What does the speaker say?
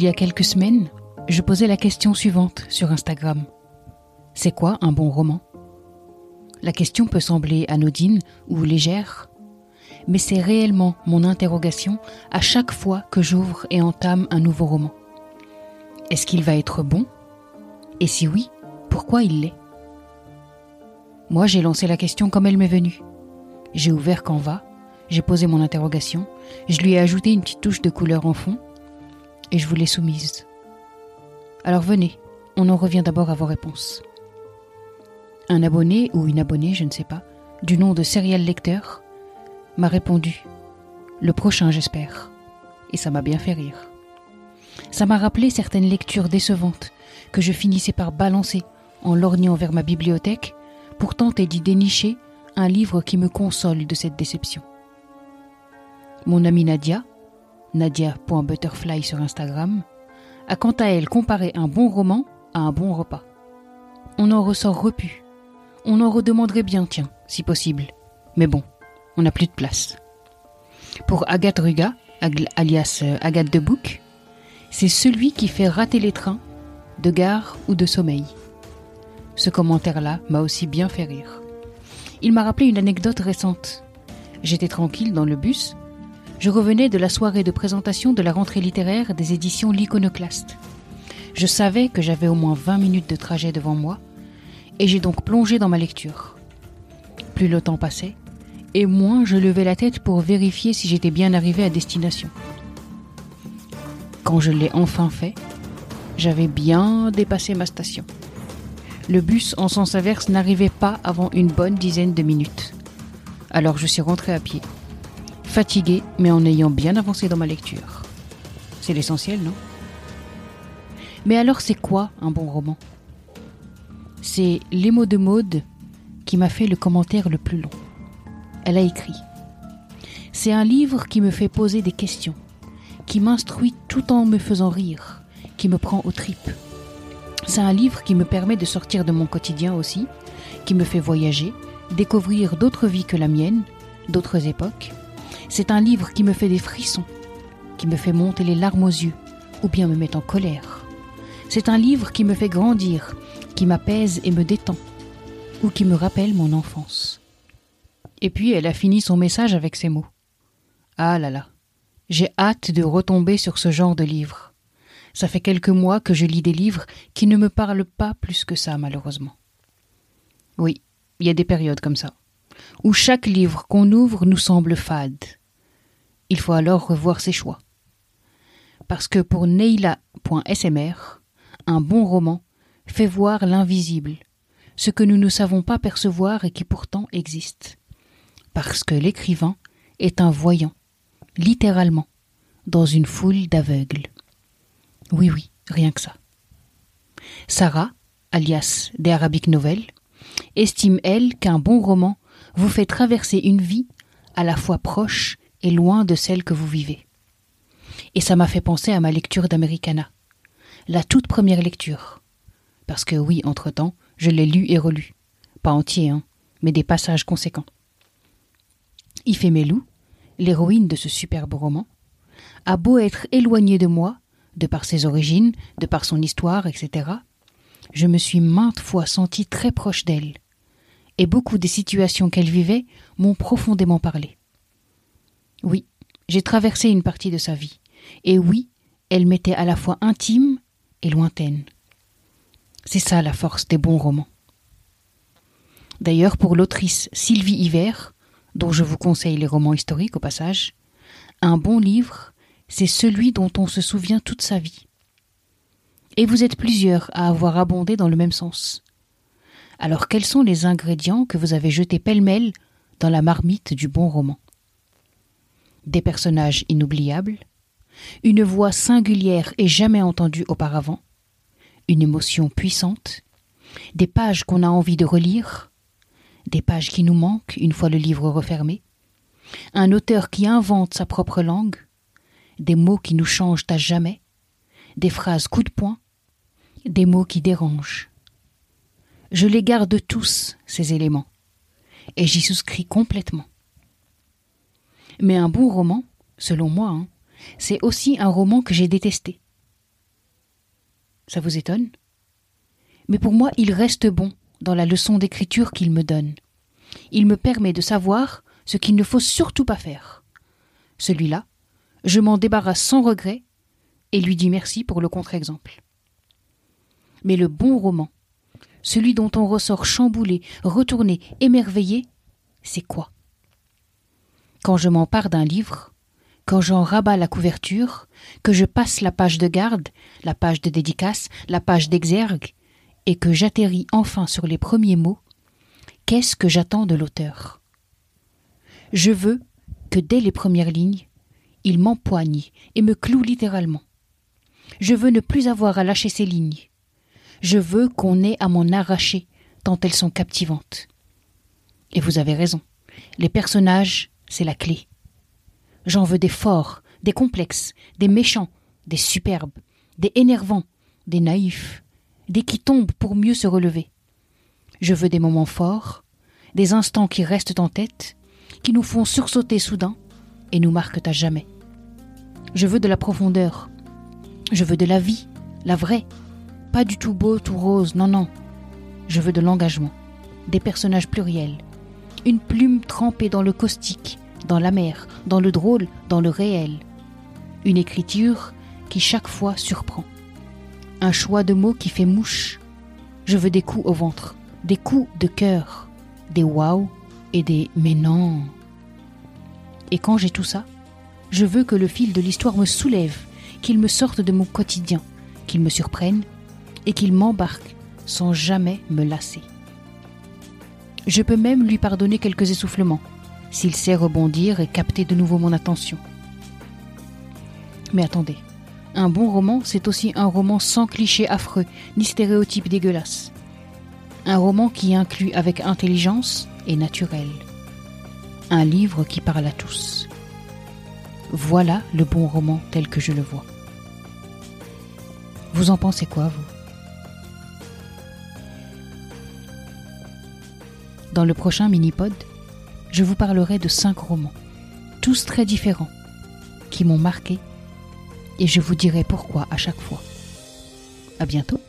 il y a quelques semaines, je posais la question suivante sur Instagram. C'est quoi un bon roman? La question peut sembler anodine ou légère, mais c'est réellement mon interrogation à chaque fois que j'ouvre et entame un nouveau roman. Est-ce qu'il va être bon? Et si oui, pourquoi il l'est? Moi, j'ai lancé la question comme elle m'est venue. J'ai ouvert Canva, j'ai posé mon interrogation, je lui ai ajouté une petite touche de couleur en fond, et je vous l'ai soumise. Alors venez, on en revient d'abord à vos réponses. Un abonné ou une abonnée, je ne sais pas, du nom de Serial Lecteur, m'a répondu Le prochain, j'espère. Et ça m'a bien fait rire. Ça m'a rappelé certaines lectures décevantes que je finissais par balancer en lorgnant vers ma bibliothèque pour tenter d'y dénicher un livre qui me console de cette déception. Mon amie Nadia, nadia.butterfly sur Instagram, a quant à elle comparé un bon roman à un bon repas. On en ressort repu. On en redemanderait bien, tiens, si possible. Mais bon, on n'a plus de place. Pour Agathe Ruga, alias euh, Agathe de Bouc, c'est celui qui fait rater les trains, de gare ou de sommeil. Ce commentaire-là m'a aussi bien fait rire. Il m'a rappelé une anecdote récente. J'étais tranquille dans le bus. Je revenais de la soirée de présentation de la rentrée littéraire des éditions L'Iconoclaste. Je savais que j'avais au moins 20 minutes de trajet devant moi, et j'ai donc plongé dans ma lecture. Plus le temps passait, et moins je levais la tête pour vérifier si j'étais bien arrivé à destination. Quand je l'ai enfin fait, j'avais bien dépassé ma station. Le bus en sens inverse n'arrivait pas avant une bonne dizaine de minutes. Alors je suis rentré à pied, fatigué mais en ayant bien avancé dans ma lecture. C'est l'essentiel, non? Mais alors c'est quoi un bon roman? C'est Les mots de mode qui m'a fait le commentaire le plus long elle a écrit. C'est un livre qui me fait poser des questions, qui m'instruit tout en me faisant rire, qui me prend aux tripes. C'est un livre qui me permet de sortir de mon quotidien aussi, qui me fait voyager, découvrir d'autres vies que la mienne, d'autres époques. C'est un livre qui me fait des frissons, qui me fait monter les larmes aux yeux, ou bien me met en colère. C'est un livre qui me fait grandir, qui m'apaise et me détend, ou qui me rappelle mon enfance. Et puis elle a fini son message avec ces mots. Ah là là, j'ai hâte de retomber sur ce genre de livre. Ça fait quelques mois que je lis des livres qui ne me parlent pas plus que ça, malheureusement. Oui, il y a des périodes comme ça, où chaque livre qu'on ouvre nous semble fade. Il faut alors revoir ses choix. Parce que pour Neila.smr, un bon roman fait voir l'invisible, ce que nous ne savons pas percevoir et qui pourtant existe parce que l'écrivain est un voyant, littéralement, dans une foule d'aveugles. Oui, oui, rien que ça. Sarah, alias des Arabic Novels, estime, elle, qu'un bon roman vous fait traverser une vie à la fois proche et loin de celle que vous vivez. Et ça m'a fait penser à ma lecture d'Americana, la toute première lecture. Parce que oui, entre-temps, je l'ai lu et relu. Pas entier, hein, mais des passages conséquents. Ifemelu, l'héroïne de ce superbe roman, a beau être éloignée de moi, de par ses origines, de par son histoire, etc., je me suis maintes fois sentie très proche d'elle, et beaucoup des situations qu'elle vivait m'ont profondément parlé. Oui, j'ai traversé une partie de sa vie, et oui, elle m'était à la fois intime et lointaine. C'est ça la force des bons romans. D'ailleurs, pour l'autrice Sylvie Hiver, dont je vous conseille les romans historiques au passage, un bon livre, c'est celui dont on se souvient toute sa vie. Et vous êtes plusieurs à avoir abondé dans le même sens. Alors quels sont les ingrédients que vous avez jetés pêle-mêle dans la marmite du bon roman? Des personnages inoubliables, une voix singulière et jamais entendue auparavant, une émotion puissante, des pages qu'on a envie de relire, des pages qui nous manquent une fois le livre refermé, un auteur qui invente sa propre langue, des mots qui nous changent à jamais, des phrases coup de poing, des mots qui dérangent. Je les garde tous, ces éléments, et j'y souscris complètement. Mais un bon roman, selon moi, hein, c'est aussi un roman que j'ai détesté, Ça vous étonne? Mais pour moi, il reste bon dans la leçon d'écriture qu'il me donne. Il me permet de savoir ce qu'il ne faut surtout pas faire. Celui-là, je m'en débarrasse sans regret et lui dis merci pour le contre-exemple. Mais le bon roman, celui dont on ressort chamboulé, retourné, émerveillé, c'est quoi? Quand je m'empare d'un livre, quand j'en rabats la couverture, que je passe la page de garde, la page de dédicace, la page d'exergue, et que j'atterris enfin sur les premiers mots, qu'est-ce que j'attends de l'auteur? Je veux que dès les premières lignes, il m'empoigne et me cloue littéralement. Je veux ne plus avoir à lâcher ces lignes. Je veux qu'on ait à m'en arracher, tant elles sont captivantes. Et vous avez raison. Les personnages, c'est la clé. J'en veux des forts, des complexes, des méchants, des superbes, des énervants, des naïfs, des qui tombent pour mieux se relever. Je veux des moments forts, des instants qui restent en tête, qui nous font sursauter soudain et nous marquent à jamais. Je veux de la profondeur. Je veux de la vie, la vraie. Pas du tout beau, tout rose, non, non. Je veux de l'engagement, des personnages pluriels, une plume trempée dans le caustique, dans la mer, dans le drôle, dans le réel. Une écriture qui chaque fois surprend. Un choix de mots qui fait mouche. Je veux des coups au ventre, des coups de cœur, des waouh et des mais non. Et quand j'ai tout ça, je veux que le fil de l'histoire me soulève, qu'il me sorte de mon quotidien, qu'il me surprenne et qu'il m'embarque sans jamais me lasser. Je peux même lui pardonner quelques essoufflements, s'il sait rebondir et capter de nouveau mon attention. Mais attendez, un bon roman, c'est aussi un roman sans clichés affreux, ni stéréotypes dégueulasses. Un roman qui inclut avec intelligence et naturel. Un livre qui parle à tous. Voilà le bon roman tel que je le vois. Vous en pensez quoi, vous? Dans le prochain mini-pod, je vous parlerai de cinq romans, tous très différents, qui m'ont marqué, et je vous dirai pourquoi à chaque fois. À bientôt!